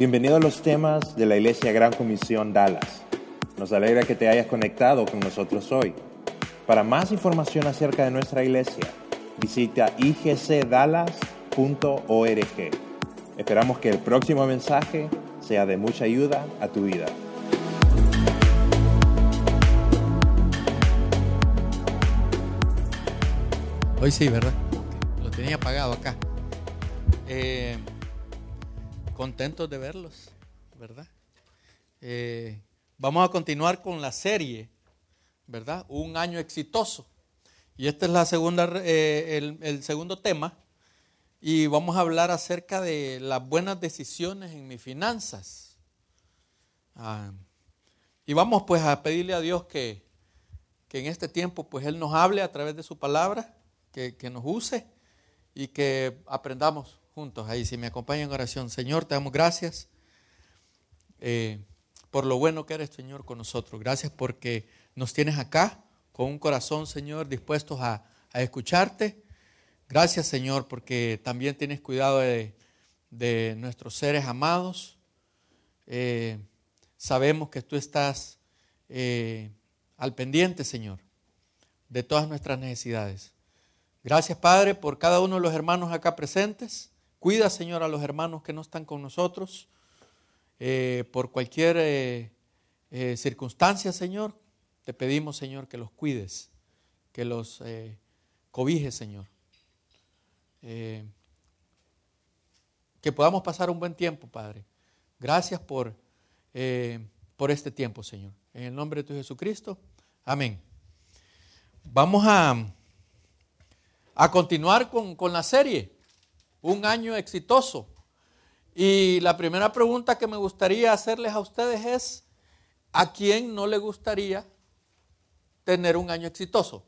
Bienvenido a los temas de la Iglesia Gran Comisión Dallas. Nos alegra que te hayas conectado con nosotros hoy. Para más información acerca de nuestra iglesia, visita igcdallas.org. Esperamos que el próximo mensaje sea de mucha ayuda a tu vida. Hoy sí, ¿verdad? Lo tenía apagado acá. Eh, contentos de verlos, ¿verdad? Eh, vamos a continuar con la serie, ¿verdad? Un año exitoso. Y este es la segunda, eh, el, segundo tema. Y vamos a hablar acerca de las buenas decisiones en mis finanzas. Ah, y vamos pues a pedirle a Dios que, que en este tiempo pues Él nos hable a través de su palabra que, nos use y que aprendamos ahí. Si me acompañan en oración, Señor, te damos gracias eh, por lo bueno que eres, Señor, con nosotros. Gracias porque nos tienes acá con un corazón, Señor, dispuestos a, escucharte. Gracias, Señor, porque también tienes cuidado de, nuestros seres amados. Eh, sabemos que tú estás eh, al pendiente, Señor, de todas nuestras necesidades. Gracias, Padre, por cada uno de los hermanos acá presentes. Cuida, Señor, a los hermanos que no están con nosotros. Eh, por cualquier eh, eh, circunstancia, Señor, te pedimos, Señor, que los cuides, que los cobijes, Señor. que podamos pasar un buen tiempo, Padre. Gracias por, por este tiempo, Señor. En el nombre de tu Jesucristo. Amén. Vamos a a continuar con, la serie. Un año exitoso. Y la primera pregunta que me gustaría hacerles a ustedes es, ¿a quién no le gustaría tener un año exitoso?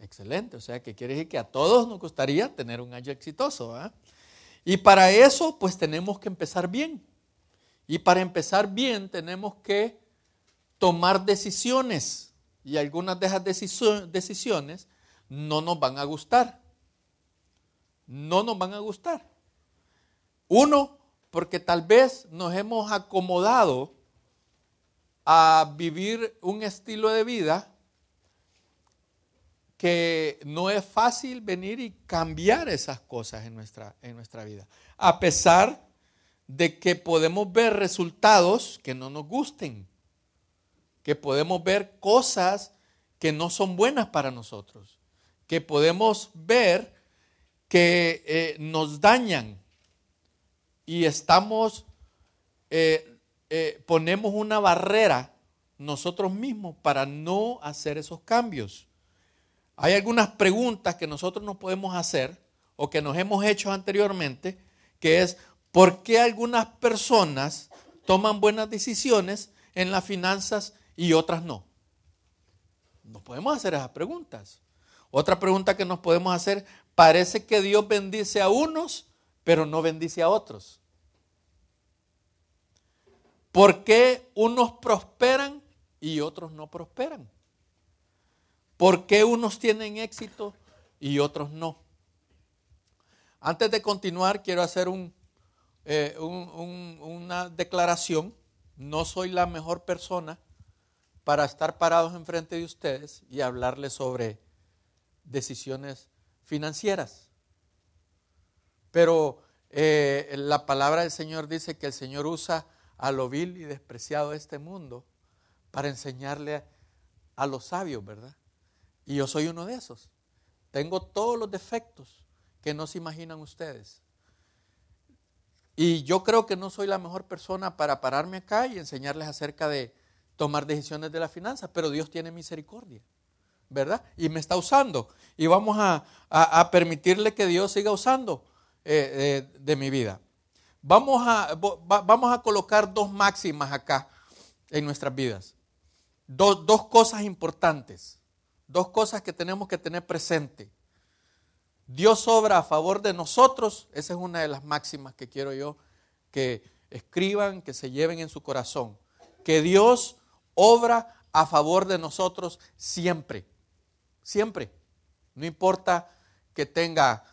Excelente, o sea que quiere decir que a todos nos gustaría tener un año exitoso. Y para eso pues tenemos que empezar bien. Y para empezar bien tenemos que tomar decisiones. Y algunas de esas decisiones no nos van a gustar. No nos van a gustar. Uno, porque tal vez nos hemos acomodado a vivir un estilo de vida que no es fácil venir y cambiar esas cosas en nuestra, en nuestra vida. A pesar de que podemos ver resultados que no nos gusten, que podemos ver cosas que no son buenas para nosotros que podemos ver que eh, nos dañan y estamos, eh, eh, ponemos una barrera nosotros mismos para no hacer esos cambios. Hay algunas preguntas que nosotros nos podemos hacer o que nos hemos hecho anteriormente, que es, ¿por qué algunas personas toman buenas decisiones en las finanzas y otras no? Nos podemos hacer esas preguntas. Otra pregunta que nos podemos hacer, parece que Dios bendice a unos, pero no bendice a otros. ¿Por qué unos prosperan y otros no prosperan? ¿Por qué unos tienen éxito y otros no? Antes de continuar, quiero hacer eh, una declaración. No soy la mejor persona para estar parados enfrente de ustedes y hablarles sobre decisiones financieras. Pero eh, la palabra del Señor dice que el Señor usa a lo vil y despreciado de este mundo para enseñarle a, los sabios, ¿verdad? Y yo soy uno de esos. Tengo todos los defectos que no se imaginan ustedes. Y yo creo que no soy la mejor persona para pararme acá y enseñarles acerca de tomar decisiones de la finanza, pero Dios tiene misericordia. Y me está usando. Y vamos a, permitirle que Dios siga usando eh, eh, de mi vida. Vamos a, colocar dos máximas acá en nuestras vidas. Dos cosas importantes. Dos cosas que tenemos que tener presente. Dios obra a favor de nosotros. Esa es una de las máximas que quiero yo que escriban, que se lleven en su corazón. Que Dios obra a favor de nosotros siempre. Siempre. No importa que tenga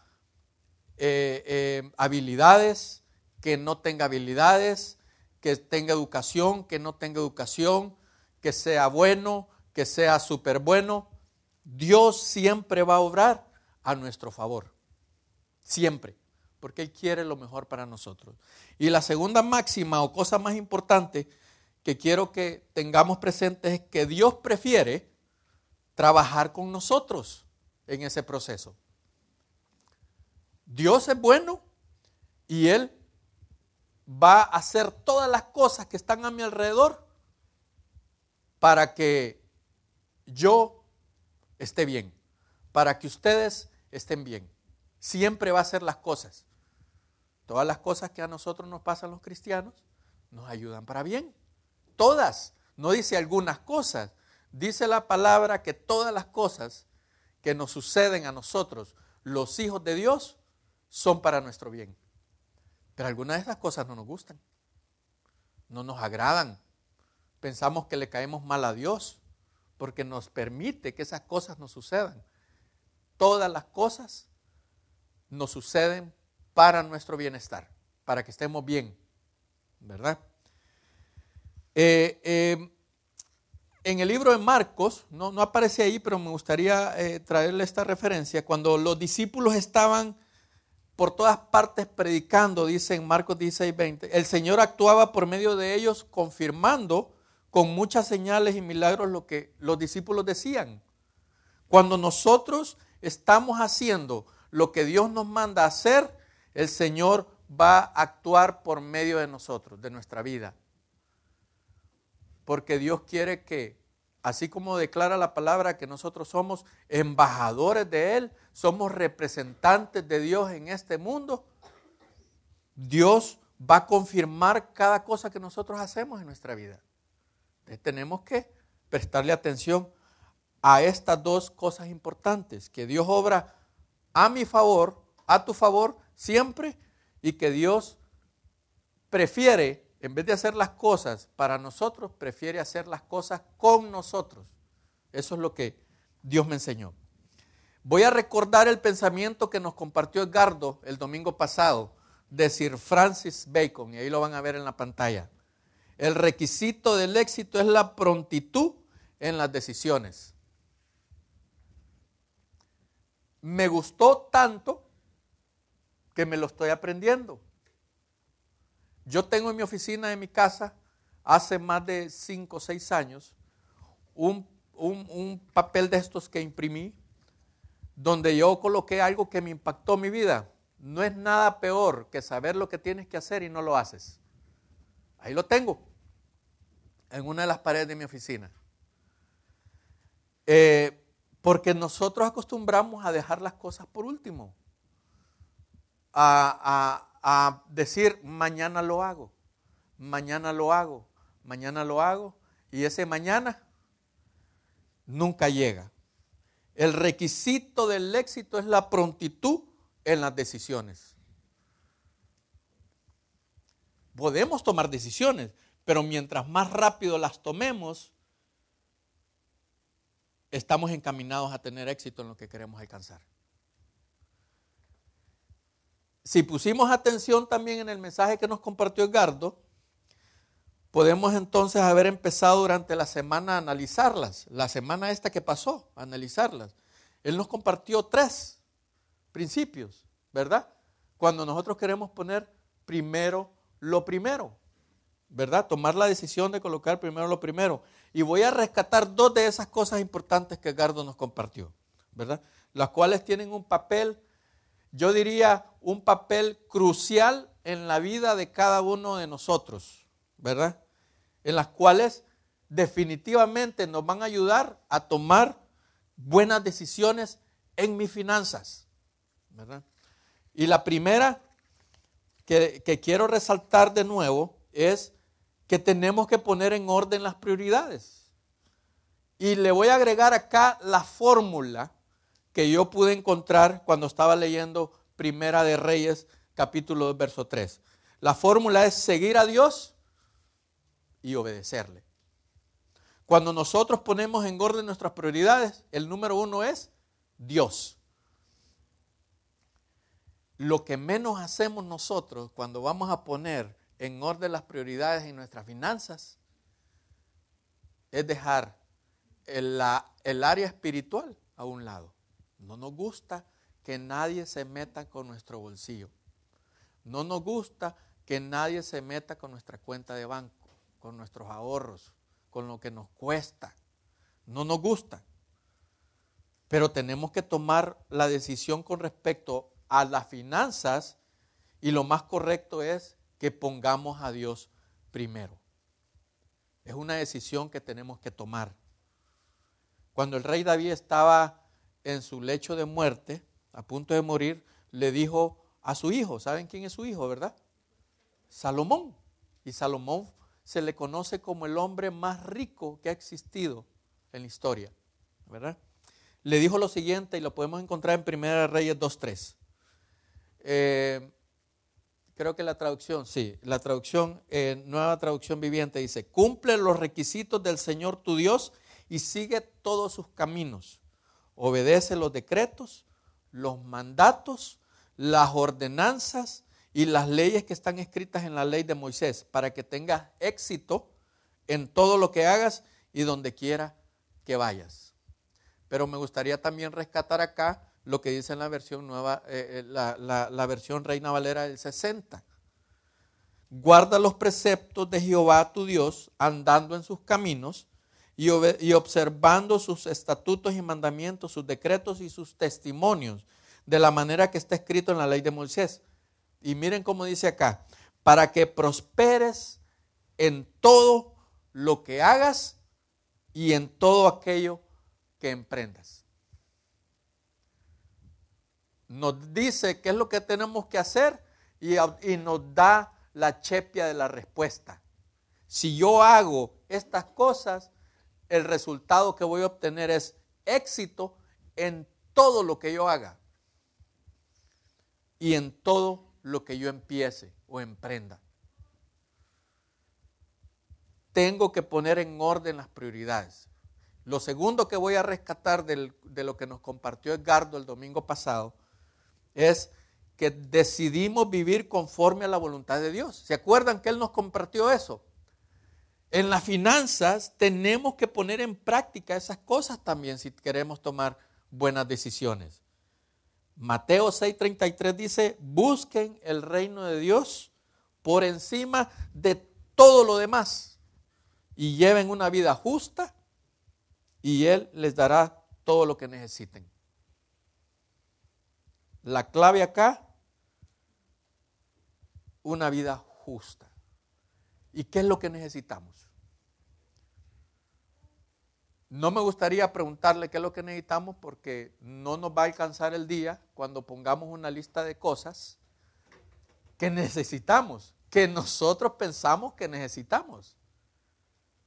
eh, eh, habilidades, que no tenga habilidades, que tenga educación, que no tenga educación, que sea bueno, que sea súper bueno. Dios siempre va a obrar a nuestro favor. Siempre. Porque Él quiere lo mejor para nosotros. Y la segunda máxima o cosa más importante que quiero que tengamos presente es que Dios prefiere trabajar con nosotros en ese proceso. Dios es bueno y Él va a hacer todas las cosas que están a mi alrededor para que yo esté bien, para que ustedes estén bien. Siempre va a hacer las cosas. Todas las cosas que a nosotros nos pasan los cristianos nos ayudan para bien. Todas. No dice algunas cosas. Dice la palabra que todas las cosas que nos suceden a nosotros, los hijos de Dios, son para nuestro bien. Pero algunas de esas cosas no nos gustan. No nos agradan. Pensamos que le caemos mal a Dios porque nos permite que esas cosas nos sucedan. Todas las cosas nos suceden para nuestro bienestar, para que estemos bien, ¿verdad? Eh, eh, en el libro de Marcos, no, aparece ahí, pero me gustaría eh, traerle esta referencia, cuando los discípulos estaban por todas partes predicando, dice en Marcos 16, 20, el Señor actuaba por medio de ellos confirmando con muchas señales y milagros lo que los discípulos decían. Cuando nosotros estamos haciendo lo que Dios nos manda hacer, el Señor va a actuar por medio de nosotros, de nuestra vida. Porque Dios quiere que, así como declara la palabra que nosotros somos embajadores de Él, somos representantes de Dios en este mundo, Dios va a confirmar cada cosa que nosotros hacemos en nuestra vida. Entonces tenemos que prestarle atención a estas dos cosas importantes, que Dios obra a mi favor, a tu favor, siempre y que Dios prefiere, en vez de hacer las cosas para nosotros, prefiere hacer las cosas con nosotros. Eso es lo que Dios me enseñó. Voy a recordar el pensamiento que nos compartió Edgardo el domingo pasado de Sir Francis Bacon, y ahí lo van a ver en la pantalla. El requisito del éxito es la prontitud en las decisiones. Me gustó tanto que me lo estoy aprendiendo. Yo tengo en mi oficina, en mi casa, hace más de 5 o 6 años, un, un, papel de estos que imprimí, donde yo coloqué algo que me impactó mi vida. No es nada peor que saber lo que tienes que hacer y no lo haces. Ahí lo tengo, en una de las paredes de mi oficina. Eh, porque nosotros acostumbramos a dejar las cosas por último a, decir, mañana lo hago, mañana lo hago, mañana lo hago, y ese mañana nunca llega. El requisito del éxito es la prontitud en las decisiones. Podemos tomar decisiones, pero mientras más rápido las tomemos, estamos encaminados a tener éxito en lo que queremos alcanzar. Si pusimos atención también en el mensaje que nos compartió Edgardo, podemos entonces haber empezado durante la semana a analizarlas, la semana esta que pasó, a analizarlas. Él nos compartió tres principios, ¿verdad? Cuando nosotros queremos poner primero lo primero, ¿verdad? Tomar la decisión de colocar primero lo primero. Y voy a rescatar dos de esas cosas importantes que Edgardo nos compartió, ¿verdad? Las cuales tienen un papel yo diría, un papel crucial en la vida de cada uno de nosotros, ¿verdad? En las cuales definitivamente nos van a ayudar a tomar buenas decisiones en mis finanzas, ¿verdad? Y la primera que, que quiero resaltar de nuevo es que tenemos que poner en orden las prioridades. Y le voy a agregar acá la fórmula que yo pude encontrar cuando estaba leyendo Primera de Reyes, capítulo 2, verso 3. La fórmula es seguir a Dios y obedecerle. Cuando nosotros ponemos en orden nuestras prioridades, el número uno es Dios. lo que menos hacemos nosotros cuando vamos a poner en orden las prioridades en nuestras finanzas es dejar el, el área espiritual a un lado. No nos gusta que nadie se meta con nuestro bolsillo. No nos gusta que nadie se meta con nuestra cuenta de banco, con nuestros ahorros, con lo que nos cuesta. No nos gusta. Pero tenemos que tomar la decisión con respecto a las finanzas y lo más correcto es que pongamos a Dios primero. Es una decisión que tenemos que tomar. Cuando el rey David estaba en su lecho de muerte, a punto de morir, le dijo a su hijo, ¿saben quién es su hijo, verdad? Salomón. Y Salomón se le conoce como el hombre más rico que ha existido en la historia, ¿verdad? Le dijo lo siguiente y lo podemos encontrar en 1 Reyes 2.3. Eh, creo que la traducción, sí, la traducción, eh, nueva traducción viviente dice, cumple los requisitos del Señor tu Dios y sigue todos sus caminos. Obedece los decretos, los mandatos, las ordenanzas y las leyes que están escritas en la ley de Moisés para que tengas éxito en todo lo que hagas y donde quiera que vayas. Pero me gustaría también rescatar acá lo que dice en la versión nueva, eh, eh, la, versión Reina Valera del 60. Guarda los preceptos de Jehová tu Dios, andando en sus caminos y, y observando sus estatutos y mandamientos, sus decretos y sus testimonios, de la manera que está escrito en la ley de Moisés. Y miren cómo dice acá, para que prosperes en todo lo que hagas y en todo aquello que emprendas nos dice qué es lo que tenemos que hacer y, nos da la chepia de la respuesta. Si yo hago estas cosas, el resultado que voy a obtener es éxito en todo lo que yo haga y en todo lo que yo empiece o emprenda. Tengo que poner en orden las prioridades. Lo segundo que voy a rescatar de lo que nos compartió Edgardo el domingo pasado es que decidimos vivir conforme a la voluntad de Dios. ¿Se acuerdan que Él nos compartió eso? En las finanzas tenemos que poner en práctica esas cosas también si queremos tomar buenas decisiones. Mateo 6:33 dice, busquen el reino de Dios por encima de todo lo demás y lleven una vida justa y Él les dará todo lo que necesiten. La clave acá, una vida justa. ¿Y qué es lo que necesitamos? No me gustaría preguntarle qué es lo que necesitamos porque no nos va a alcanzar el día cuando pongamos una lista de cosas que necesitamos, que nosotros pensamos que necesitamos.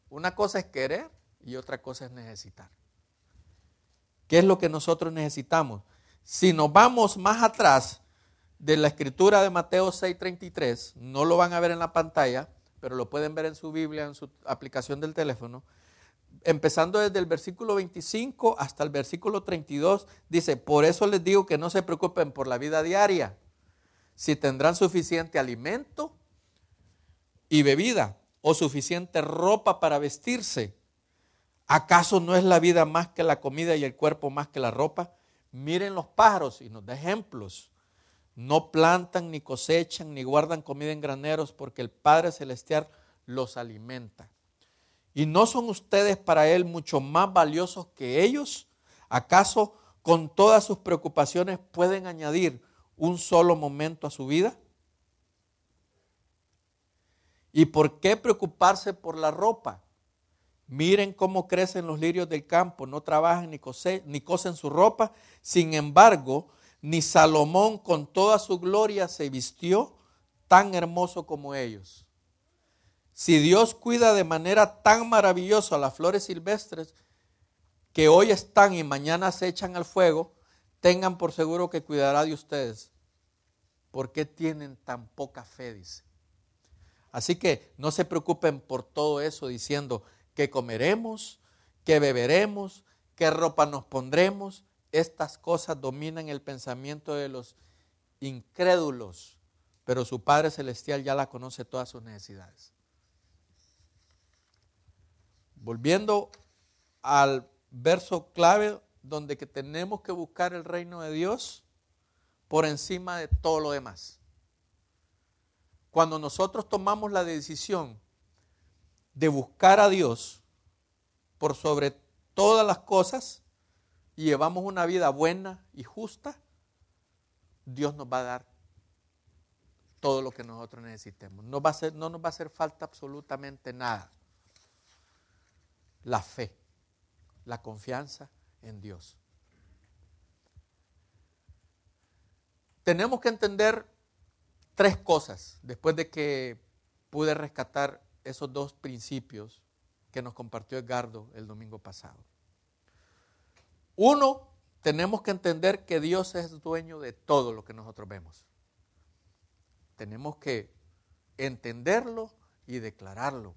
Una cosa es querer y otra cosa es necesitar. ¿Qué es lo que nosotros necesitamos? Si nos vamos más atrás de la escritura de Mateo 6:33, no lo van a ver en la pantalla, pero lo pueden ver en su Biblia, en su aplicación del teléfono. Empezando desde el versículo 25 hasta el versículo 32, dice, por eso les digo que no se preocupen por la vida diaria, si tendrán suficiente alimento y bebida o suficiente ropa para vestirse. ¿Acaso no es la vida más que la comida y el cuerpo más que la ropa? Miren los pájaros y nos da ejemplos. No plantan, ni cosechan, ni guardan comida en graneros, porque el Padre Celestial los alimenta. ¿Y no son ustedes para Él mucho más valiosos que ellos? ¿Acaso con todas sus preocupaciones pueden añadir un solo momento a su vida? ¿Y por qué preocuparse por la ropa? Miren cómo crecen los lirios del campo, no trabajan ni, ni cosen su ropa. Sin embargo, ni Salomón con toda su gloria se vistió tan hermoso como ellos. Si Dios cuida de manera tan maravillosa las flores silvestres que hoy están y mañana se echan al fuego, tengan por seguro que cuidará de ustedes. ¿Por qué tienen tan poca fe? Dice. Así que no se preocupen por todo eso diciendo, qué comeremos, qué beberemos, qué ropa nos pondremos. Estas cosas dominan el pensamiento de los incrédulos, pero su Padre Celestial ya la conoce todas sus necesidades. Volviendo al verso clave donde que tenemos que buscar el reino de Dios por encima de todo lo demás. Cuando nosotros tomamos la decisión de buscar a Dios por sobre todas las cosas y llevamos una vida buena y justa, Dios nos va a dar todo lo que nosotros necesitemos. No, va a no nos va a hacer falta absolutamente nada. La fe, la confianza en Dios. Tenemos que entender tres cosas después de que pude rescatar esos dos principios que nos compartió Edgardo el domingo pasado. Uno, tenemos que entender que Dios es dueño de todo lo que nosotros vemos. Tenemos que entenderlo y declararlo.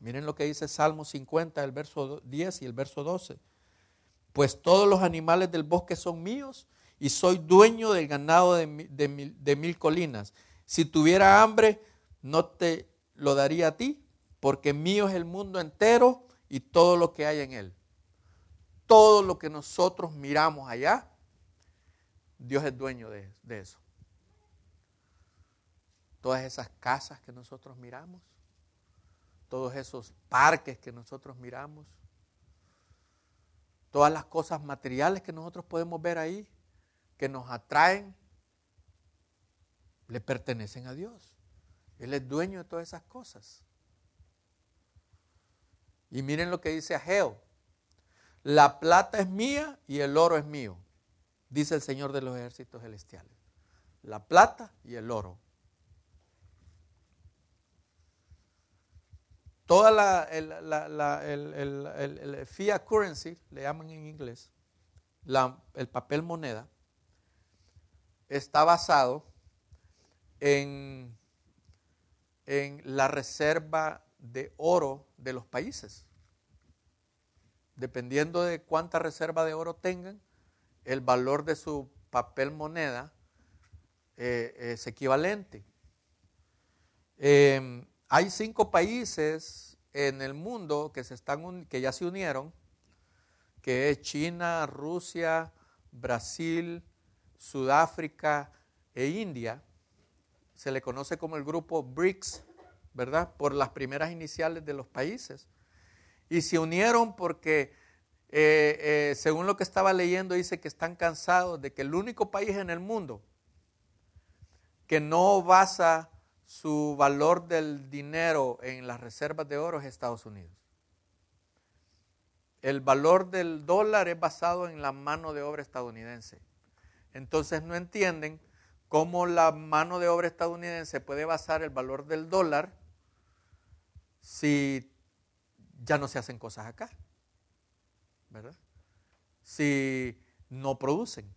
Miren lo que dice Salmo 50, el verso 10 y el verso 12. Pues todos los animales del bosque son míos y soy dueño del ganado de, mil, colinas. Si tuviera hambre, no te lo daría a ti, porque mío es el mundo entero y todo lo que hay en él. Todo lo que nosotros miramos allá, Dios es dueño de, eso. Todas esas casas que nosotros miramos, todos esos parques que nosotros miramos, todas las cosas materiales que nosotros podemos ver ahí, que nos atraen, le pertenecen a Dios. Él es dueño de todas esas cosas. Y miren lo que dice Ageo. La plata es mía y el oro es mío, dice el Señor de los ejércitos celestiales. La plata y el oro. Toda la, el, fiat currency, le llaman en inglés, el papel moneda, está basado en, en la reserva de oro de los países. Dependiendo de cuánta reserva de oro tengan, el valor de su papel moneda eh, es equivalente. Em, hay cinco países en el mundo que, se están, que ya se unieron, que es China, Rusia, Brasil, Sudáfrica e India, se le conoce como el grupo BRICS, ¿verdad? Por las primeras iniciales de los países. Y se unieron porque, eh, eh, según lo que estaba leyendo, dice que están cansados de que el único país en el mundo que no basa su valor del dinero en las reservas de oro es Estados Unidos. El valor del dólar es basado en la mano de obra estadounidense. Entonces no entienden cómo la mano de obra estadounidense puede basar el valor del dólar si ya no se hacen cosas acá, ¿verdad? Si no producen.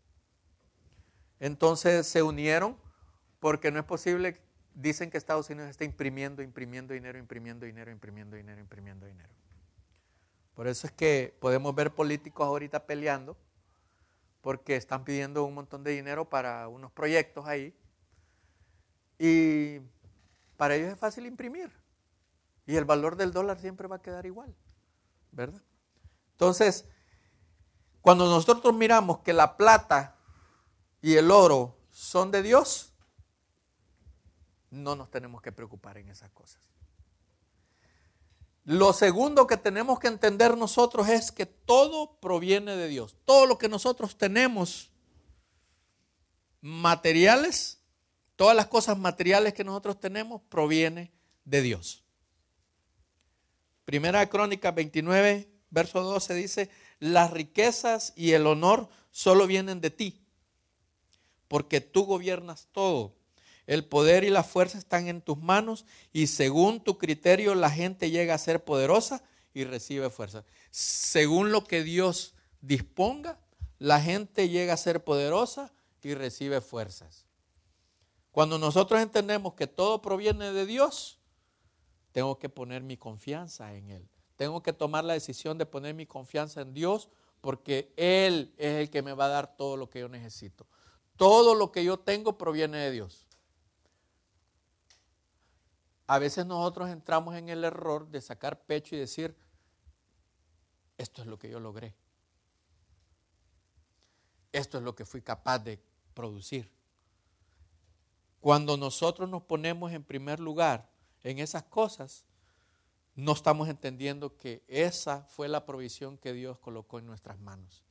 Entonces se unieron porque no es posible, dicen que Estados Unidos está imprimiendo, imprimiendo dinero, imprimiendo dinero, imprimiendo dinero, imprimiendo dinero. Por eso es que podemos ver políticos ahorita peleando porque están pidiendo un montón de dinero para unos proyectos ahí. Y para ellos es fácil imprimir. Y el valor del dólar siempre va a quedar igual, ¿verdad? Entonces, cuando nosotros miramos que la plata y el oro son de Dios, no nos tenemos que preocupar en esas cosas. Lo segundo que tenemos que entender nosotros es que todo proviene de Dios. Todo lo que nosotros tenemos, materiales, todas las cosas materiales que nosotros tenemos, proviene de Dios. Primera Crónica 29, verso 12 dice, las riquezas y el honor solo vienen de ti, porque tú gobiernas todo el poder y la fuerza están en tus manos y según tu criterio la gente llega a ser poderosa y recibe fuerza. Según lo que Dios disponga, la gente llega a ser poderosa y recibe fuerzas. Cuando nosotros entendemos que todo proviene de Dios, tengo que poner mi confianza en Él. Tengo que tomar la decisión de poner mi confianza en Dios porque Él es el que me va a dar todo lo que yo necesito. Todo lo que yo tengo proviene de Dios. A veces nosotros entramos en el error de sacar pecho y decir, esto es lo que yo logré. Esto es lo que fui capaz de producir. Cuando nosotros nos ponemos en primer lugar en esas cosas, no estamos entendiendo que esa fue la provisión que Dios colocó en nuestras manos.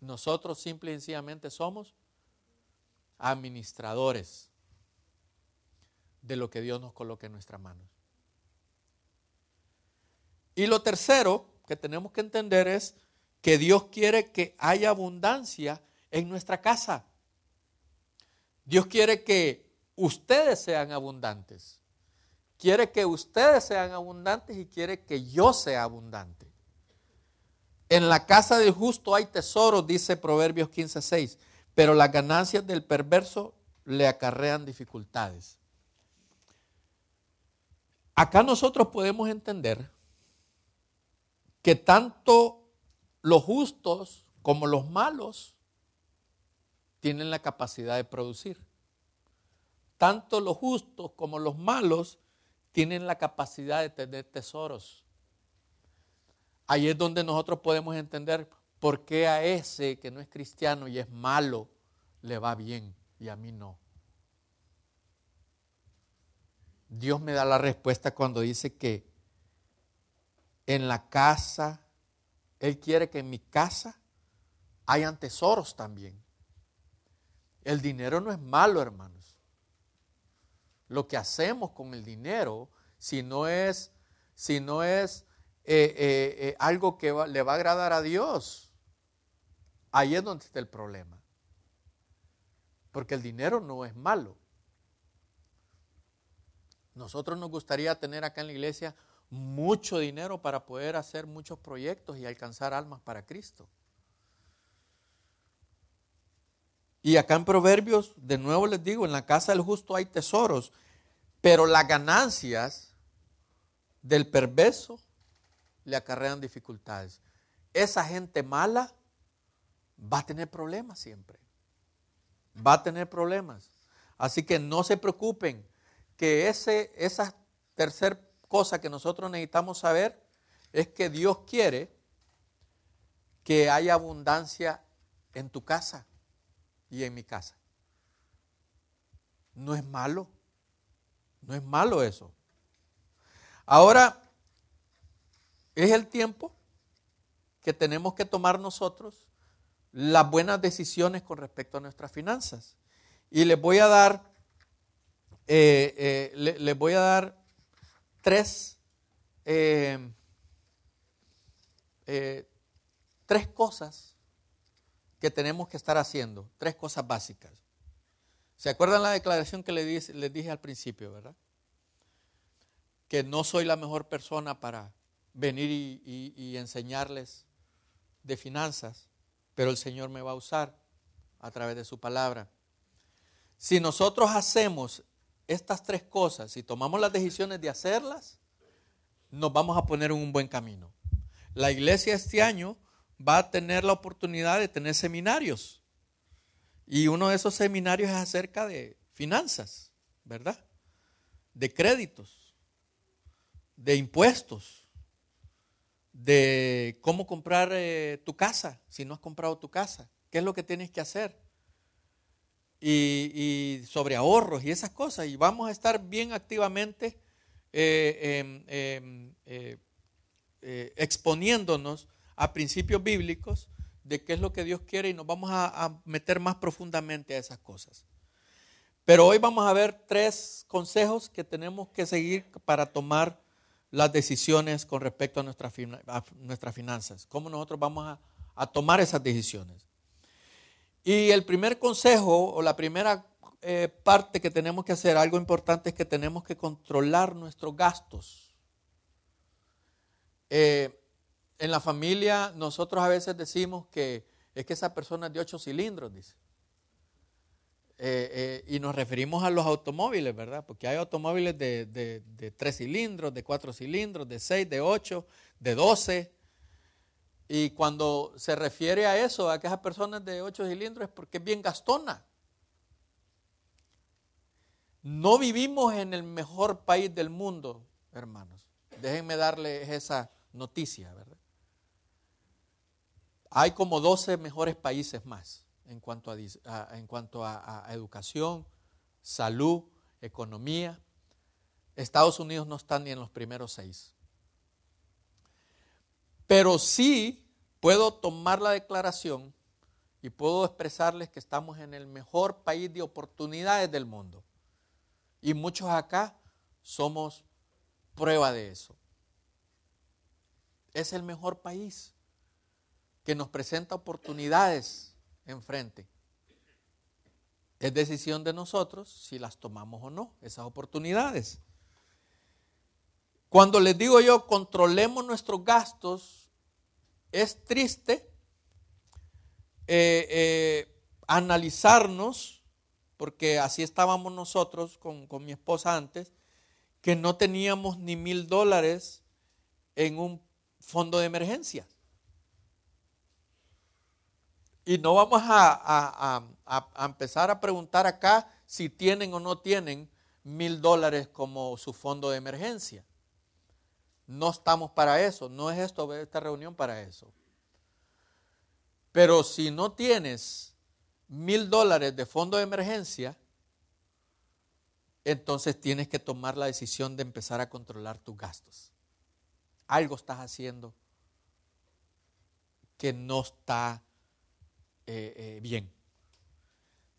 Nosotros simple y sencillamente somos administradores de lo que Dios nos coloca en nuestras manos. Y lo tercero que tenemos que entender es que Dios quiere que haya abundancia en nuestra casa. Dios quiere que ustedes sean abundantes. Quiere que ustedes sean abundantes y quiere que yo sea abundante. En la casa del justo hay tesoros, dice Proverbios 15:6, pero las ganancias del perverso le acarrean dificultades. Acá nosotros podemos entender que tanto los justos como los malos tienen la capacidad de producir. Tanto los justos como los malos tienen la capacidad de tener tesoros. Ahí es donde nosotros podemos entender por qué a ese que no es cristiano y es malo le va bien y a mí no. Dios me da la respuesta cuando dice que en la casa, Él quiere que en mi casa hayan tesoros también. El dinero no es malo, hermanos. Lo que hacemos con el dinero, si no es, si no es eh, eh, eh, algo que le va a agradar a Dios, ahí es donde está el problema. Porque el dinero no es malo. Nosotros nos gustaría tener acá en la iglesia mucho dinero para poder hacer muchos proyectos y alcanzar almas para Cristo. Y acá en Proverbios, de nuevo les digo, en la casa del justo hay tesoros, pero las ganancias del perverso le acarrean dificultades. Esa gente mala va a tener problemas siempre. Va a tener problemas. Así que no se preocupen que ese, esa tercer cosa que nosotros necesitamos saber es que Dios quiere que haya abundancia en tu casa y en mi casa. No es malo. No es malo eso. Ahora, es el tiempo que tenemos que tomar nosotros las buenas decisiones con respecto a nuestras finanzas. Y les voy a dar, eh, eh, les voy a dar tres, eh, tres cosas que tenemos que estar haciendo, tres cosas básicas. ¿Se acuerdan la declaración que les dije, les dije al principio, verdad? Que no soy la mejor persona para venir y enseñarles de finanzas, pero el Señor me va a usar a través de su palabra. Si nosotros hacemos estas tres cosas, si tomamos las decisiones de hacerlas, nos vamos a poner en un buen camino. La iglesia este año va a tener la oportunidad de tener seminarios. Y uno de esos seminarios es acerca de finanzas, ¿verdad? De créditos, de impuestos, de cómo comprar eh, tu casa, si no has comprado tu casa, qué es lo que tienes que hacer y, sobre ahorros y esas cosas. Y vamos a estar bien activamente eh, em, em, eh, exponiéndonos a principios bíblicos de qué es lo que Dios quiere y nos vamos a, meter más profundamente a esas cosas. Pero hoy vamos a ver tres consejos que tenemos que seguir para tomar las decisiones con respecto a, nuestra, nuestras finanzas. ¿Cómo nosotros vamos a, a tomar esas decisiones? Y el primer consejo o la primera eh, parte que tenemos que hacer, algo importante, es que tenemos que controlar nuestros gastos. Eh, en la familia nosotros a veces decimos que es que esa persona es de ocho cilindros, dice. Eh, y nos referimos a los automóviles, ¿verdad? Porque hay automóviles de, de tres cilindros, de cuatro cilindros, de seis, de ocho, de doce. Y cuando se refiere a eso, a que esas personas de ocho cilindros, es porque es bien gastona. No vivimos en el mejor país del mundo, hermanos. Déjenme darles esa noticia, ¿verdad? Hay como 12 mejores países más en cuanto a, en cuanto a educación, salud, economía. Estados Unidos no está ni en los primeros seis. Pero sí puedo tomar la declaración y puedo expresarles que estamos en el mejor país de oportunidades del mundo. Y muchos acá somos prueba de eso. Es el mejor país que nos presenta oportunidades enfrente. Es decisión de nosotros si las tomamos o no, esas oportunidades. Cuando les digo yo, controlemos nuestros gastos, es triste eh, eh, analizarnos, porque así estábamos nosotros con, con mi esposa antes, que no teníamos ni mil dólares en un fondo de emergencia. Y no vamos a, empezar a preguntar acá si tienen o no tienen mil dólares como su fondo de emergencia. No estamos para eso, no es esto, esta reunión para eso. Pero si no tienes mil dólares de fondo de emergencia, entonces tienes que tomar la decisión de empezar a controlar tus gastos. Algo estás haciendo que no está eh, eh, bien.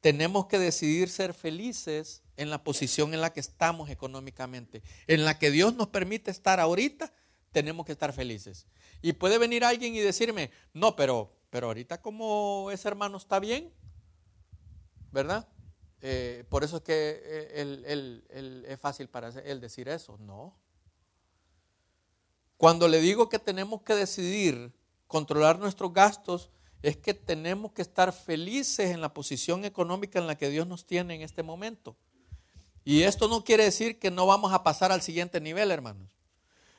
Tenemos que decidir ser felices en la posición en la que estamos económicamente, en la que Dios nos permite estar ahorita, tenemos que estar felices. Y puede venir alguien y decirme, no, pero, pero ahorita como ese hermano está bien, ¿verdad? Eh, por eso es que él, es fácil para él decir eso. No. Cuando le digo que tenemos que decidir controlar nuestros gastos, es que tenemos que estar felices en la posición económica en la que Dios nos tiene en este momento. Y esto no quiere decir que no vamos a pasar al siguiente nivel, hermanos.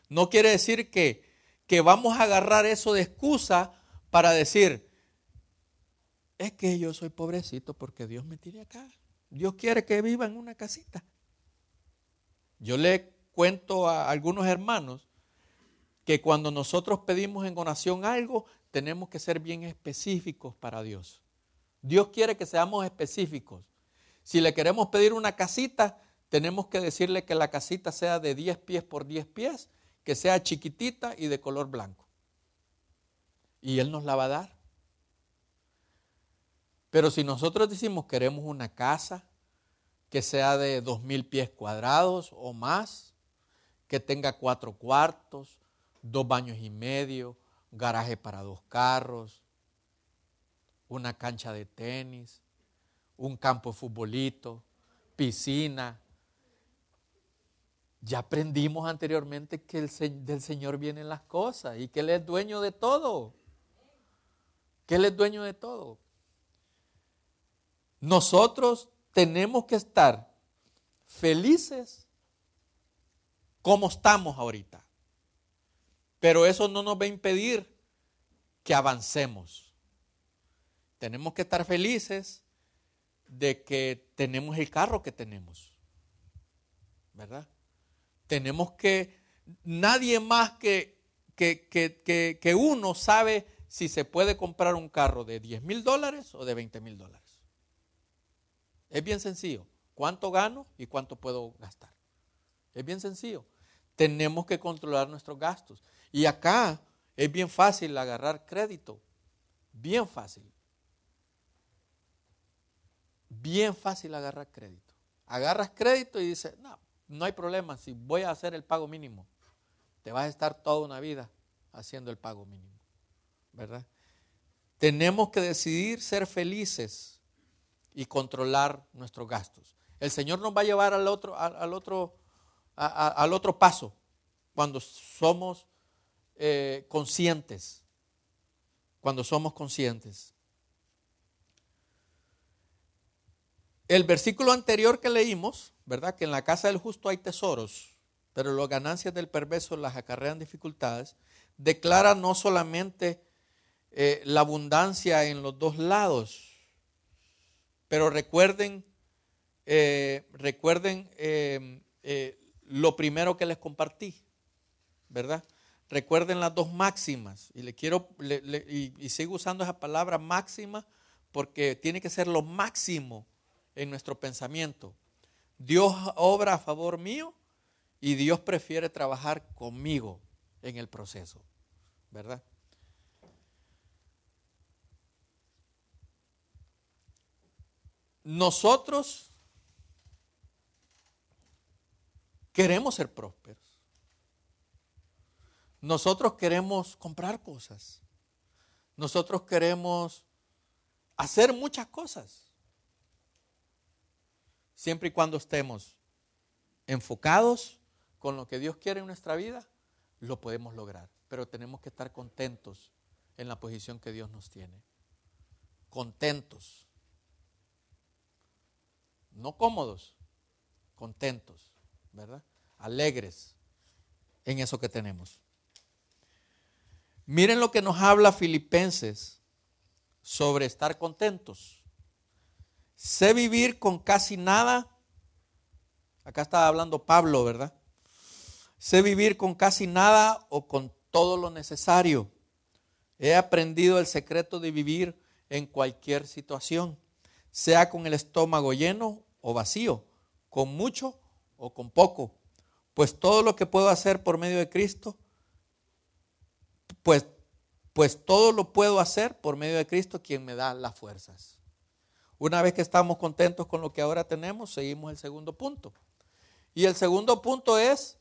No quiere decir que, que vamos a agarrar eso de excusa para decir, es que yo soy pobrecito porque Dios me tiene acá. Dios quiere que viva en una casita. Yo le cuento a algunos hermanos que cuando nosotros pedimos en oración algo, tenemos que ser bien específicos para Dios. Dios quiere que seamos específicos. Si le queremos pedir una casita, tenemos que decirle que la casita sea de 10 pies por 10 pies, que sea chiquitita y de color blanco. Y Él nos la va a dar. Pero si nosotros decimos queremos una casa que sea de dos mil pies cuadrados o más, que tenga cuatro cuartos, dos baños y medio, garaje para dos carros, una cancha de tenis, un campo de futbolito, piscina. Ya aprendimos anteriormente que del Señor vienen las cosas y que Él es dueño de todo. Que Él es dueño de todo. Nosotros tenemos que estar felices como estamos ahorita. Pero eso no nos va a impedir que avancemos. Tenemos que estar felices de que tenemos el carro que tenemos. ¿Verdad? Tenemos que, nadie más que, que, que, que uno sabe si se puede comprar un carro de 10 mil dólares o de 20 mil dólares. Es bien sencillo. ¿Cuánto gano y cuánto puedo gastar? Es bien sencillo. Tenemos que controlar nuestros gastos. Y acá es bien fácil agarrar crédito. Bien fácil. Bien fácil agarrar crédito. Agarras crédito y dices, no, no hay problema, si voy a hacer el pago mínimo, te vas a estar toda una vida haciendo el pago mínimo. ¿Verdad? Tenemos que decidir ser felices y controlar nuestros gastos. El Señor nos va a llevar al otro, al, otro, al otro paso cuando somos eh, conscientes, cuando somos conscientes. El versículo anterior que leímos, ¿verdad? Que en la casa del justo hay tesoros, pero las ganancias del perverso las acarrean dificultades, declara no solamente eh, la abundancia en los dos lados, pero recuerden eh, recuerden lo primero que les compartí, ¿verdad? Recuerden las dos máximas. Y le quiero, y, sigo usando esa palabra máxima porque tiene que ser lo máximo en nuestro pensamiento. Dios obra a favor mío y Dios prefiere trabajar conmigo en el proceso, ¿verdad? Nosotros queremos ser prósperos. Nosotros queremos comprar cosas. Nosotros queremos hacer muchas cosas. Siempre y cuando estemos enfocados con lo que Dios quiere en nuestra vida, lo podemos lograr. Pero tenemos que estar contentos en la posición que Dios nos tiene. Contentos. No cómodos, contentos, ¿verdad? Alegres en eso que tenemos. Miren lo que nos habla Filipenses sobre estar contentos. Sé vivir con casi nada. Acá estaba hablando Pablo, ¿verdad? Sé vivir con casi nada o con todo lo necesario. He aprendido el secreto de vivir en cualquier situación, sea con el estómago lleno o vacío, con mucho o con poco. Pues todo lo que puedo hacer por medio de Cristo pues, pues todo lo puedo hacer por medio de Cristo, quien me da las fuerzas. Una vez que estamos contentos con lo que ahora tenemos, seguimos el segundo punto. Y el segundo punto es,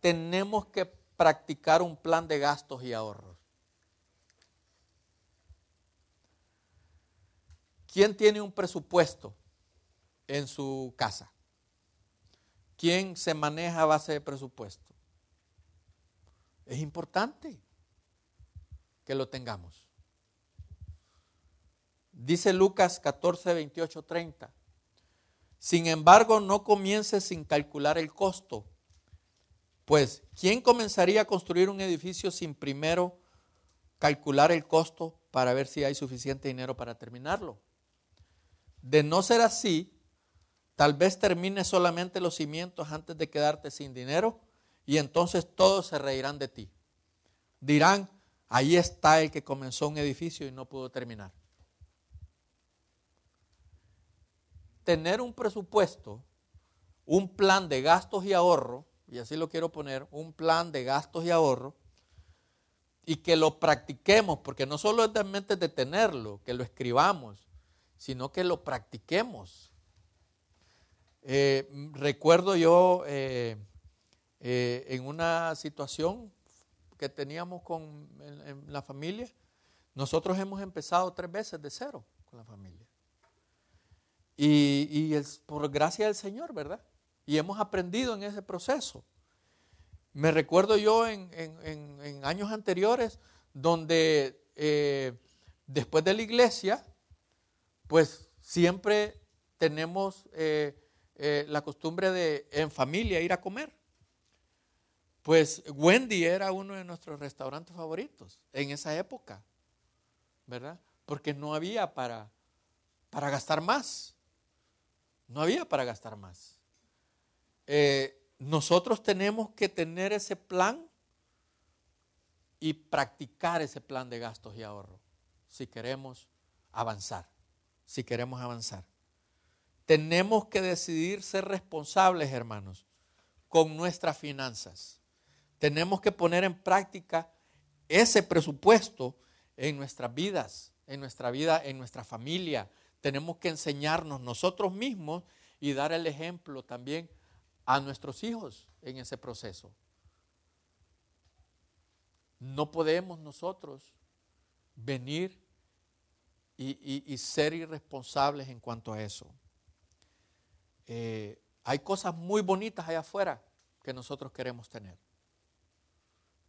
tenemos que practicar un plan de gastos y ahorros. ¿Quién tiene un presupuesto en su casa? ¿Quién se maneja a base de presupuesto? Es importante que lo tengamos. Dice Lucas 14, 28, 30. Sin embargo, no comiences sin calcular el costo. Pues, ¿quién comenzaría a construir un edificio sin primero calcular el costo para ver si hay suficiente dinero para terminarlo? De no ser así, tal vez termines solamente los cimientos antes de quedarte sin dinero y entonces todos se reirán de ti. Dirán, Ahí está el que comenzó un edificio y no pudo terminar. Tener un presupuesto, un plan de gastos y ahorro, y así lo quiero poner, un plan de gastos y ahorro, y que lo practiquemos, porque no solo es de de tenerlo, que lo escribamos, sino que lo practiquemos. Eh, recuerdo yo eh, eh, en una situación que teníamos con la familia, nosotros hemos empezado tres veces de cero con la familia. Y, y por gracia del Señor, ¿verdad? Y hemos aprendido en ese proceso. Me recuerdo yo en, en, años anteriores donde eh, después de la iglesia, pues siempre tenemos eh, eh, la costumbre de en familia ir a comer. Pues Wendy era uno de nuestros restaurantes favoritos en esa época, ¿verdad? Porque no había para, para gastar más. No había para gastar más. Eh, nosotros tenemos que tener ese plan y practicar ese plan de gastos y ahorro si queremos avanzar, si queremos avanzar. Tenemos que decidir ser responsables, hermanos, con nuestras finanzas tenemos que poner en práctica ese presupuesto en nuestras vidas, en nuestra vida, en nuestra familia. Tenemos que enseñarnos nosotros mismos y dar el ejemplo también a nuestros hijos en ese proceso. No podemos nosotros venir y, ser irresponsables en cuanto a eso. Eh, hay cosas muy bonitas allá afuera que nosotros queremos tener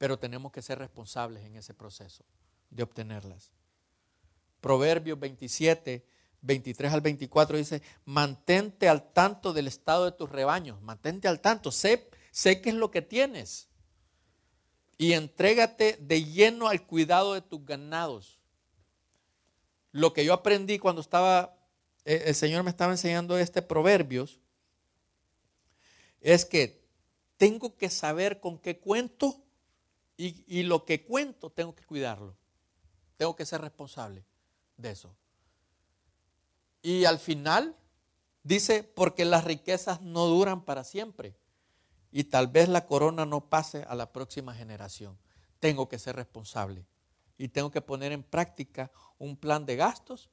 pero tenemos que ser responsables en ese proceso de obtenerlas. Proverbios 27, 23 al 24 dice, mantente al tanto del estado de tus rebaños, mantente al tanto, sé, sé qué es lo que tienes y entrégate de lleno al cuidado de tus ganados. Lo que yo aprendí cuando estaba eh, el Señor me estaba enseñando este proverbios, es que tengo que saber con qué cuento y, lo que cuento tengo que cuidarlo. Tengo que ser responsable de eso. Y al final dice, porque las riquezas no duran para siempre y tal vez la corona no pase a la próxima generación. Tengo que ser responsable y tengo que poner en práctica un plan de gastos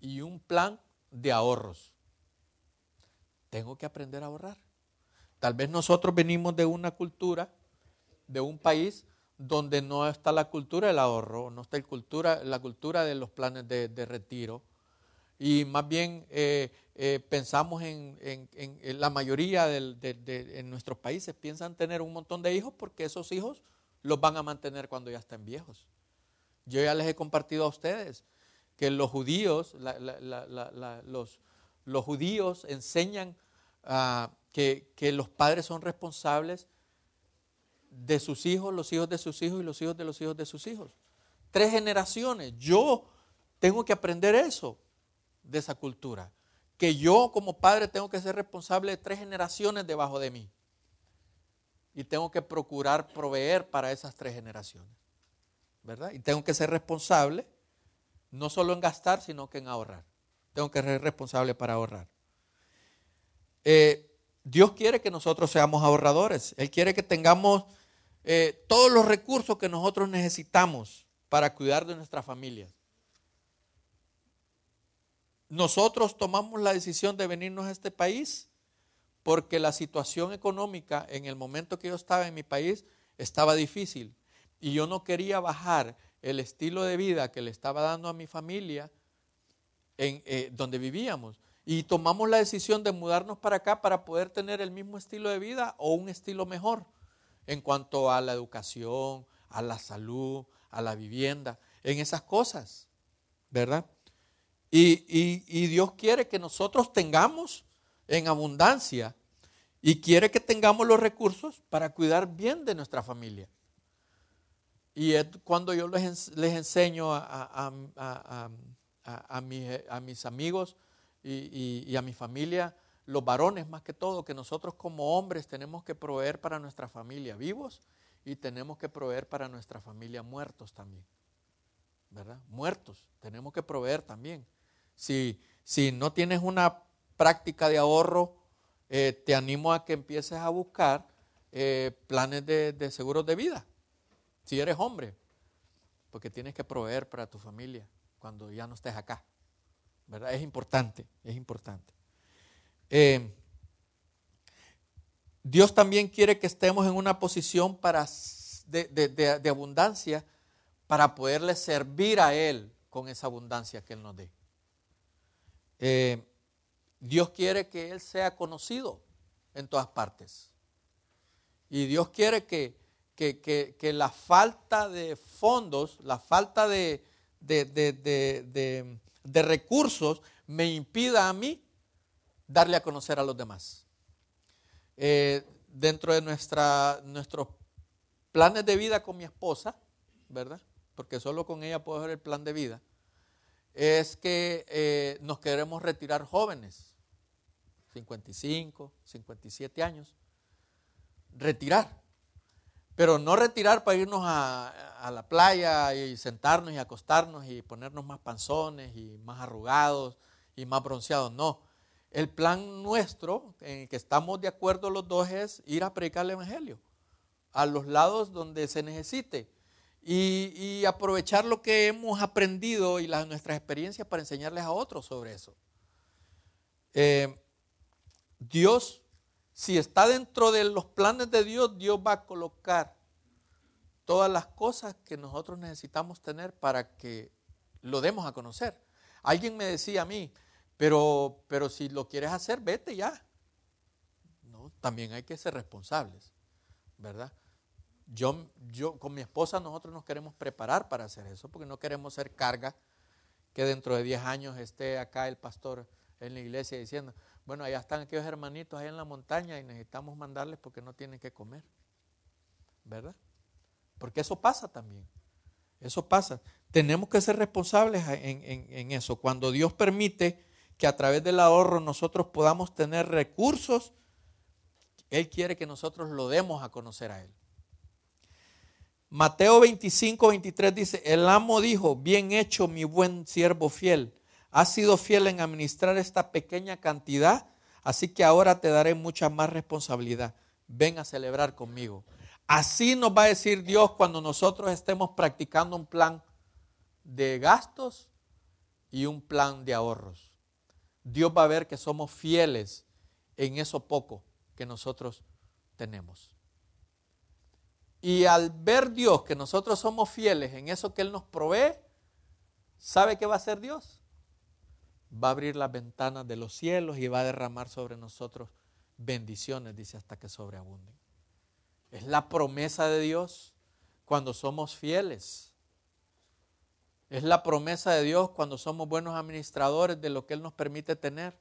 y un plan de ahorros. Tengo que aprender a ahorrar. Tal vez nosotros venimos de una cultura, de un país donde no está la cultura del ahorro, no está cultura, la cultura de los planes de, retiro. Y más bien eh, eh, pensamos en, la mayoría de, nuestros países piensan tener un montón de hijos porque esos hijos los van a mantener cuando ya estén viejos. Yo ya les he compartido a ustedes que los judíos, los, judíos enseñan que, que los padres son responsables de sus hijos, los hijos de sus hijos y los hijos de los hijos de sus hijos. Tres generaciones. Yo tengo que aprender eso de esa cultura. Que yo como padre tengo que ser responsable de tres generaciones debajo de mí. Y tengo que procurar proveer para esas tres generaciones. ¿Verdad? Y tengo que ser responsable no solo en gastar, sino que en ahorrar. Tengo que ser responsable para ahorrar. Eh, Dios quiere que nosotros seamos ahorradores. Él quiere que tengamos eh, todos los recursos que nosotros necesitamos para cuidar de nuestra familia. Nosotros tomamos la decisión de venirnos a este país porque la situación económica en el momento que yo estaba en mi país estaba difícil y yo no quería bajar el estilo de vida que le estaba dando a mi familia en eh, donde vivíamos. Y tomamos la decisión de mudarnos para acá para poder tener el mismo estilo de vida o un estilo mejor en cuanto a la educación, a la salud, a la vivienda, en esas cosas, ¿verdad? Y, Dios quiere que nosotros tengamos en abundancia y quiere que tengamos los recursos para cuidar bien de nuestra familia. Y es cuando yo les, enseño a, mis amigos y, a mi familia, los varones más que todo, que nosotros como hombres tenemos que proveer para nuestra familia vivos y tenemos que proveer para nuestra familia muertos también. ¿Verdad? Muertos, tenemos que proveer también. Si, si no tienes una práctica de ahorro, eh, te animo a que empieces a buscar eh, planes de, de seguros de vida, si eres hombre, porque tienes que proveer para tu familia cuando ya no estés acá. ¿verdad? Es importante, es importante. Eh, Dios también quiere que estemos en una posición para, de, abundancia para poderle servir a Él con esa abundancia que Él nos dé. Eh, Dios quiere que Él sea conocido en todas partes. Y Dios quiere que, que la falta de fondos, la falta de, de recursos me impida a mí darle a conocer a los demás. Eh, dentro de nuestra, nuestros planes de vida con mi esposa, ¿verdad? Porque solo con ella puedo hacer el plan de vida, es que eh, nos queremos retirar jóvenes, 55, 57 años, retirar. Pero no retirar para irnos a, la playa y sentarnos y acostarnos y ponernos más panzones y más arrugados y más bronceados. No. El plan nuestro, en el que estamos de acuerdo los dos, es ir a predicar el Evangelio a los lados donde se necesite y, aprovechar lo que hemos aprendido y las, nuestras experiencias para enseñarles a otros sobre eso. Eh, Dios si está dentro de los planes de Dios, Dios va a colocar todas las cosas que nosotros necesitamos tener para que lo demos a conocer. Alguien me decía a mí, pero, pero si lo quieres hacer, vete ya. No, también hay que ser responsables, ¿verdad? Yo, yo con mi esposa nosotros nos queremos preparar para hacer eso, porque no queremos ser carga que dentro de 10 años esté acá el pastor en la iglesia diciendo, bueno, allá están aquellos hermanitos ahí en la montaña y necesitamos mandarles porque no tienen que comer. ¿Verdad? Porque eso pasa también. Eso pasa. Tenemos que ser responsables en, eso. Cuando Dios permite que a través del ahorro nosotros podamos tener recursos, Él quiere que nosotros lo demos a conocer a Él. Mateo 25, 23 dice, el amo dijo, bien hecho mi buen siervo fiel, has sido fiel en administrar esta pequeña cantidad, así que ahora te daré mucha más responsabilidad. Ven a celebrar conmigo. Así nos va a decir Dios cuando nosotros estemos practicando un plan de gastos y un plan de ahorros. Dios va a ver que somos fieles en eso poco que nosotros tenemos. Y al ver Dios que nosotros somos fieles en eso que Él nos provee, ¿sabe qué va a hacer Dios? Va a abrir las ventanas de los cielos y va a derramar sobre nosotros bendiciones, dice, hasta que sobreabunden. Es la promesa de Dios cuando somos fieles. Es la promesa de Dios cuando somos buenos administradores de lo que Él nos permite tener.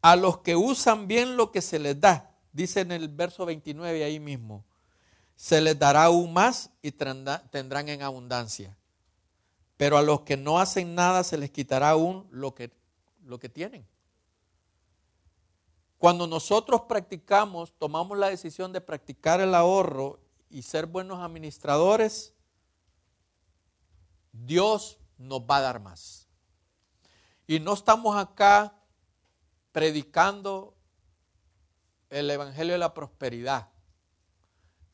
a los que usan bien lo que se les da, dice en el verso 29 ahí mismo, se les dará aún más y tendrán en abundancia. Pero a los que no hacen nada se les quitará aún lo que, lo que tienen. Cuando nosotros practicamos, tomamos la decisión de practicar el ahorro y ser buenos administradores, Dios nos va a dar más. Y no estamos acá predicando el Evangelio de la Prosperidad.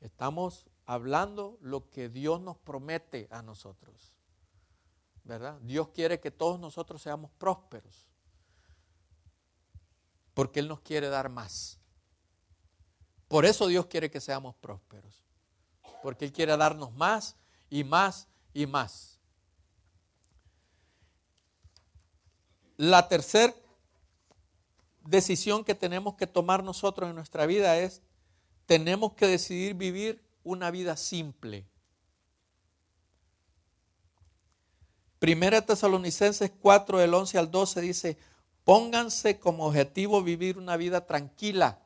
Estamos hablando lo que Dios nos promete a nosotros. ¿Verdad? Dios quiere que todos nosotros seamos prósperos. Porque Él nos quiere dar más. Por eso Dios quiere que seamos prósperos. Porque Él quiere darnos más y más y más. La tercera decisión que tenemos que tomar nosotros en nuestra vida es, tenemos que decidir vivir una vida simple. Primera Tesalonicenses 4, del 11 al 12 dice, pónganse como objetivo vivir una vida tranquila,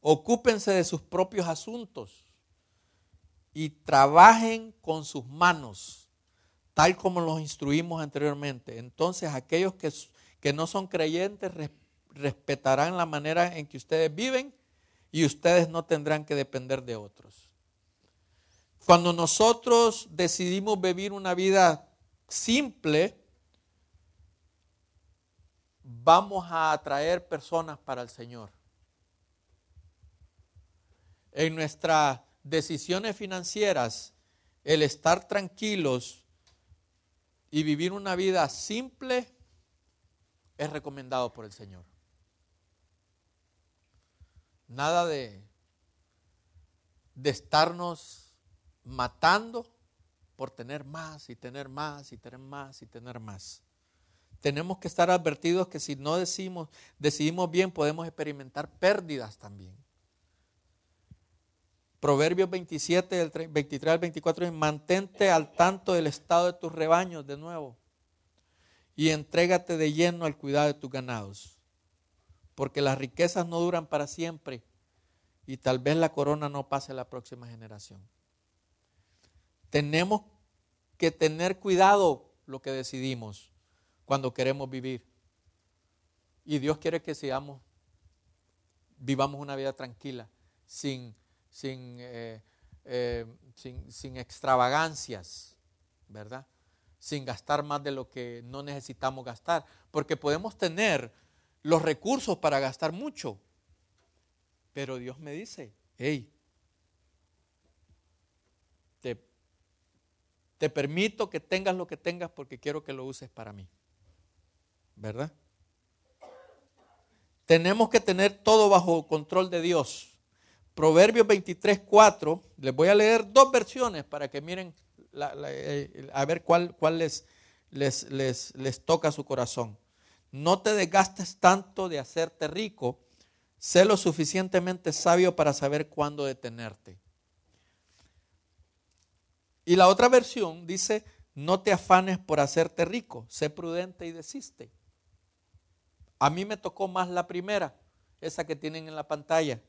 ocúpense de sus propios asuntos y trabajen con sus manos, tal como los instruimos anteriormente. Entonces aquellos que que no son creyentes respetarán la manera en que ustedes viven y ustedes no tendrán que depender de otros. Cuando nosotros decidimos vivir una vida simple, vamos a atraer personas para el Señor. En nuestras decisiones financieras, el estar tranquilos y vivir una vida simple es recomendado por el Señor. Nada de, de estarnos matando por tener más y tener más y tener más y tener más. Tenemos que estar advertidos que si no decimos, decidimos bien, podemos experimentar pérdidas también. Proverbios 27, 23 al 24 dice, mantente al tanto del estado de tus rebaños de nuevo y entrégate de lleno al cuidado de tus ganados, porque las riquezas no duran para siempre y tal vez la corona no pase a la próxima generación. Tenemos que tener cuidado lo que decidimos cuando queremos vivir. Y Dios quiere que sigamos, vivamos una vida tranquila, sin, sin, eh, eh, sin, sin extravagancias, ¿verdad? sin gastar más de lo que no necesitamos gastar, porque podemos tener los recursos para gastar mucho, pero Dios me dice, hey, te, te permito que tengas lo que tengas porque quiero que lo uses para mí, ¿verdad? Tenemos que tener todo bajo control de Dios. Proverbios 23, 4, les voy a leer dos versiones para que miren eh, a ver cuál, cuál les, les, les, les toca su corazón. No te desgastes tanto de hacerte rico, sé lo suficientemente sabio para saber cuándo detenerte. Y la otra versión dice, no te afanes por hacerte rico, sé prudente y desiste. A mí me tocó más la primera, esa que tienen en la pantalla.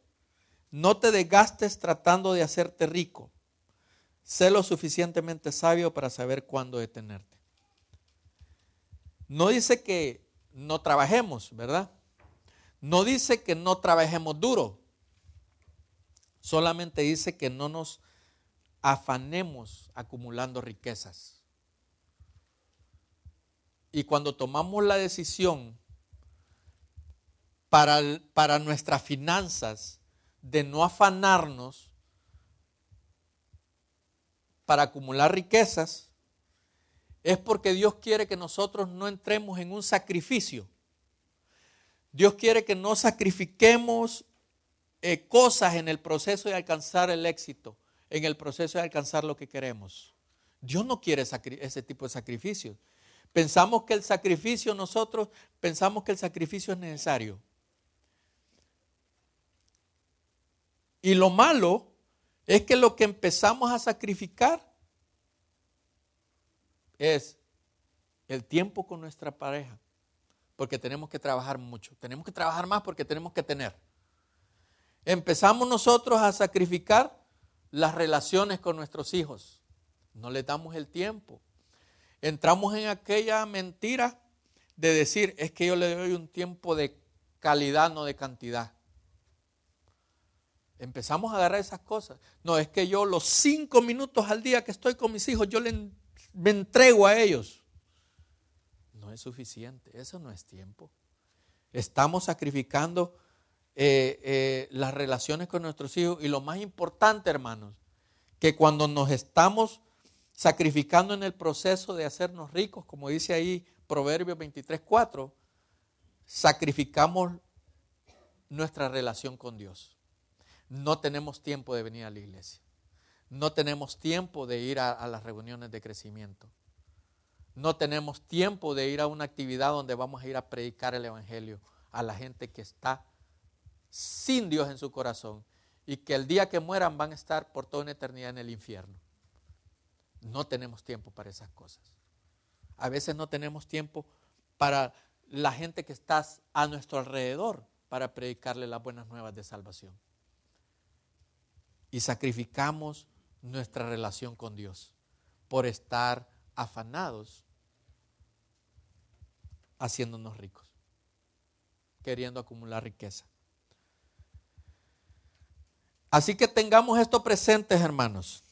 No te desgastes tratando de hacerte rico. sé lo suficientemente sabio para saber cuándo detenerte. No dice que no trabajemos, ¿verdad? No dice que no trabajemos duro. Solamente dice que no nos afanemos acumulando riquezas. Y cuando tomamos la decisión para, para nuestras finanzas de no afanarnos para acumular riquezas, es porque Dios quiere que nosotros no entremos en un sacrificio. Dios quiere que no sacrifiquemos eh, cosas en el proceso de alcanzar el éxito, en el proceso de alcanzar lo que queremos. Dios no quiere ese tipo de sacrificios. Pensamos que el sacrificio, nosotros pensamos que el sacrificio es necesario. Y lo malo es que lo que empezamos a sacrificar es el tiempo con nuestra pareja, porque tenemos que trabajar mucho, tenemos que trabajar más porque tenemos que tener. Empezamos nosotros a sacrificar las relaciones con nuestros hijos, no le damos el tiempo. Entramos en aquella mentira de decir, es que yo le doy un tiempo de calidad, no de cantidad. Empezamos a agarrar esas cosas. No, es que yo los cinco minutos al día que estoy con mis hijos, yo me entrego a ellos. No es suficiente, eso no es tiempo. Estamos sacrificando eh, eh, las relaciones con nuestros hijos y lo más importante, hermanos, que cuando nos estamos sacrificando en el proceso de hacernos ricos, como dice ahí Proverbios 23, 4, sacrificamos nuestra relación con Dios no tenemos tiempo de venir a la iglesia. No tenemos tiempo de ir a, las reuniones de crecimiento. No tenemos tiempo de ir a una actividad donde vamos a ir a predicar el Evangelio a la gente que está sin Dios en su corazón y que el día que mueran van a estar por toda una eternidad en el infierno. No tenemos tiempo para esas cosas. A veces no tenemos tiempo para la gente que está a nuestro alrededor para predicarle las buenas nuevas de salvación y sacrificamos nuestra relación con Dios por estar afanados haciéndonos ricos, queriendo acumular riqueza. Así que tengamos esto presentes, hermanos.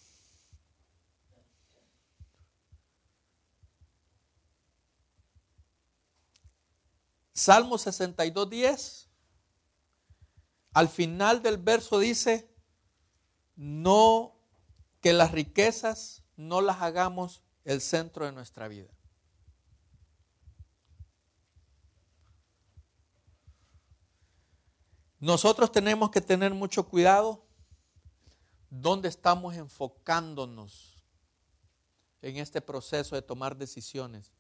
Salmo 62, 10. Al final del verso dice, no que las riquezas no las hagamos el centro de nuestra vida. Nosotros tenemos que tener mucho cuidado dónde estamos enfocándonos en este proceso de tomar decisiones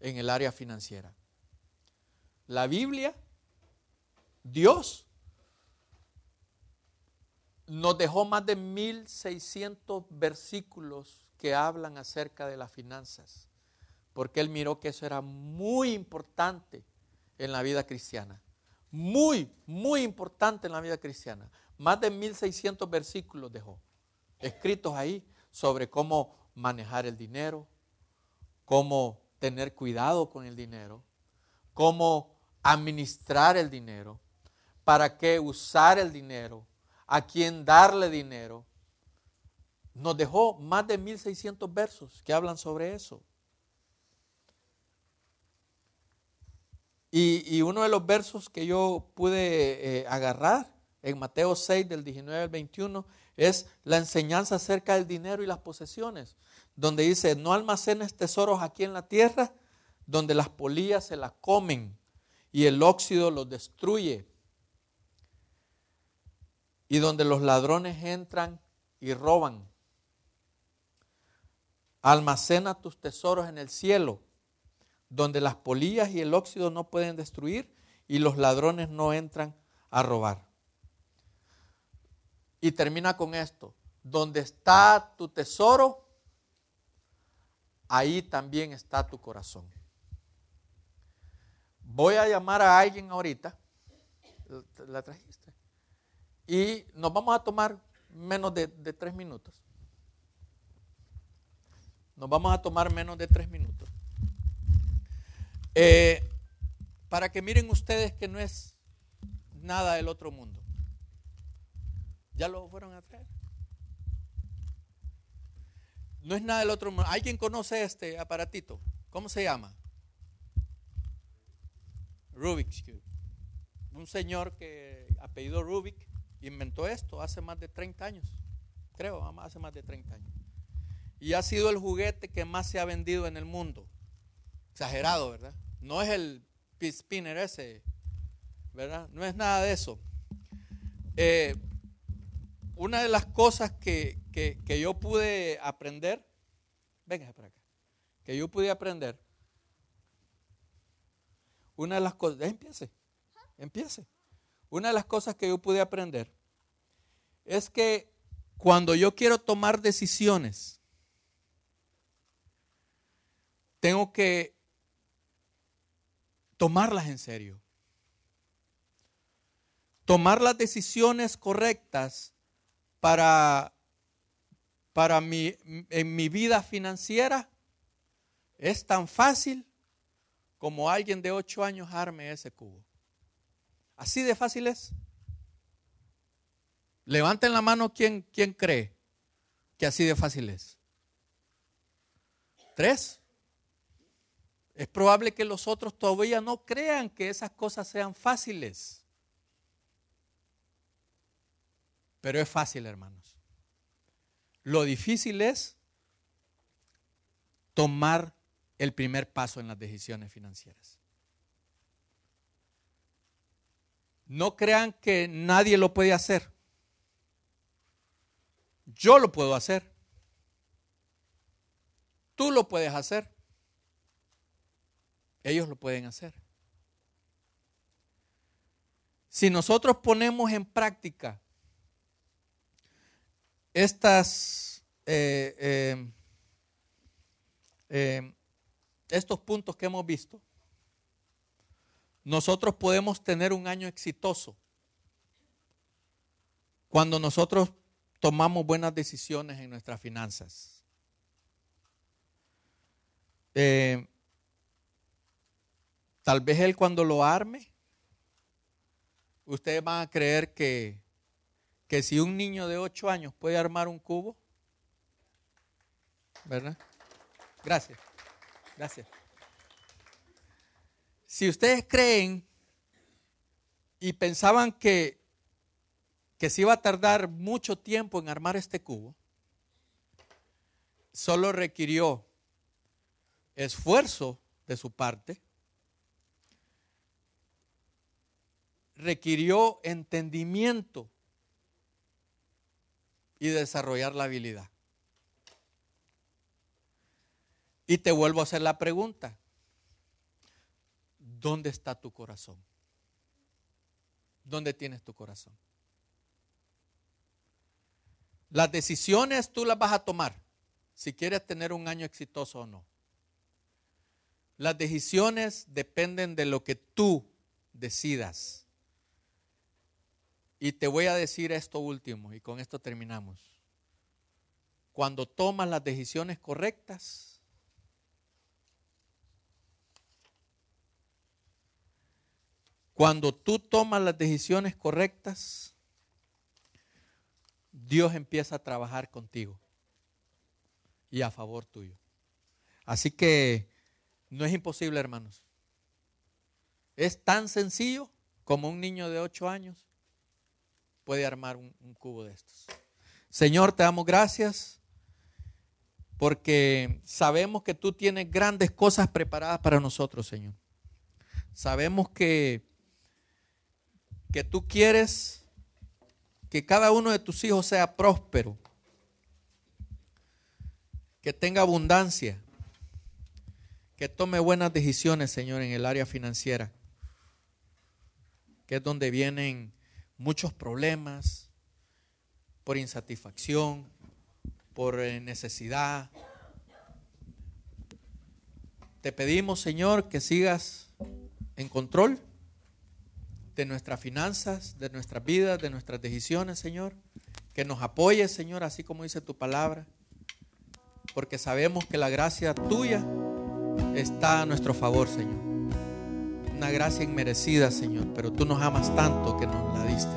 en el área financiera. La Biblia, Dios nos dejó más de 1600 versículos que hablan acerca de las finanzas, porque él miró que eso era muy importante en la vida cristiana. Muy, muy importante en la vida cristiana. Más de 1600 versículos dejó escritos ahí sobre cómo manejar el dinero, cómo tener cuidado con el dinero, cómo administrar el dinero, para qué usar el dinero, a quien darle dinero. Nos dejó más de 1600 versos que hablan sobre eso. Y, uno de los versos que yo pude eh, agarrar en Mateo 6 del 19 al 21 es la enseñanza acerca del dinero y las posesiones, donde dice, no almacenes tesoros aquí en la tierra, donde las polillas se las comen y el óxido los destruye y donde los ladrones entran y roban. Almacena tus tesoros en el cielo, donde las polillas y el óxido no pueden destruir y los ladrones no entran a robar. Y termina con esto, donde está tu tesoro, ahí también está tu corazón. Voy a llamar a alguien ahorita. ¿La trajiste? Y nos vamos a tomar menos de, tres minutos. Nos vamos a tomar menos de tres minutos. Eh, para que miren ustedes que no es nada del otro mundo. ¿Ya lo fueron a traer? No es nada del otro mundo. ¿Alguien conoce este aparatito? ¿Cómo se llama? Rubik's Cube. Un señor que apellido Rubik inventó esto hace más de 30 años. Creo, hace más de 30 años. Y ha sido el juguete que más se ha vendido en el mundo. Exagerado, ¿verdad? No es el spinner ese, ¿verdad? No es nada de eso. Eh, una de las cosas que, yo pude aprender, venga para acá, que yo pude aprender, una de las cosas, empiece, empiece. Una de las cosas que yo pude aprender es que cuando yo quiero tomar decisiones, tengo que tomarlas en serio. Tomar las decisiones correctas para, para mi, en mi vida financiera es tan fácil como alguien de ocho años arme ese cubo. Así de fácil es. Levanten la mano quien, quien cree que así de fácil es. Tres. Es probable que los otros todavía no crean que esas cosas sean fáciles. Pero es fácil, hermanos. Lo difícil es tomar el primer paso en las decisiones financieras. No crean que nadie lo puede hacer. Yo lo puedo hacer. Tú lo puedes hacer. Ellos lo pueden hacer. Si nosotros ponemos en práctica estas, eh, eh, eh, estos puntos que hemos visto, nosotros podemos tener un año exitoso cuando nosotros tomamos buenas decisiones en nuestras finanzas. Tal vez él cuando lo arme, ustedes van a creer que, que si un niño de 8 años puede armar un cubo, ¿verdad? Gracias, gracias. Si ustedes creen y pensaban que, que se iba a tardar mucho tiempo en armar este cubo, solo requirió esfuerzo de su parte requirió entendimiento y desarrollar la habilidad. Y te vuelvo a hacer la pregunta. ¿Dónde está tu corazón? ¿Dónde tienes tu corazón? Las decisiones tú las vas a tomar si quieres tener un año exitoso o no. Las decisiones dependen de lo que tú decidas. Y te voy a decir esto último y con esto terminamos. Cuando tomas las decisiones correctas, cuando tú tomas las decisiones correctas, Dios empieza a trabajar contigo y a favor tuyo. Así que no es imposible, hermanos. Es tan sencillo como un niño de 8 años puede armar un, cubo de estos. Señor, te damos gracias porque sabemos que tú tienes grandes cosas preparadas para nosotros, Señor. Sabemos que, que tú quieres que cada uno de tus hijos sea próspero, que tenga abundancia, que tome buenas decisiones, Señor, en el área financiera, que es donde vienen muchos problemas, por insatisfacción, por eh, necesidad. Te pedimos, Señor, que sigas en control de nuestras finanzas, de nuestras vidas, de nuestras decisiones, Señor. Que nos apoyes, Señor, así como dice tu palabra. porque sabemos que la gracia tuya está a nuestro favor, Señor. Una gracia inmerecida, Señor, pero tú nos amas tanto que nos la diste.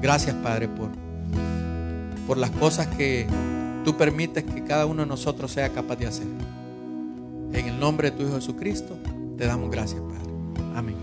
Gracias, Padre, por, por las cosas que tú permites que cada uno de nosotros sea capaz de hacer. En el nombre de tu Hijo Jesucristo, te damos gracias, Padre. Amén.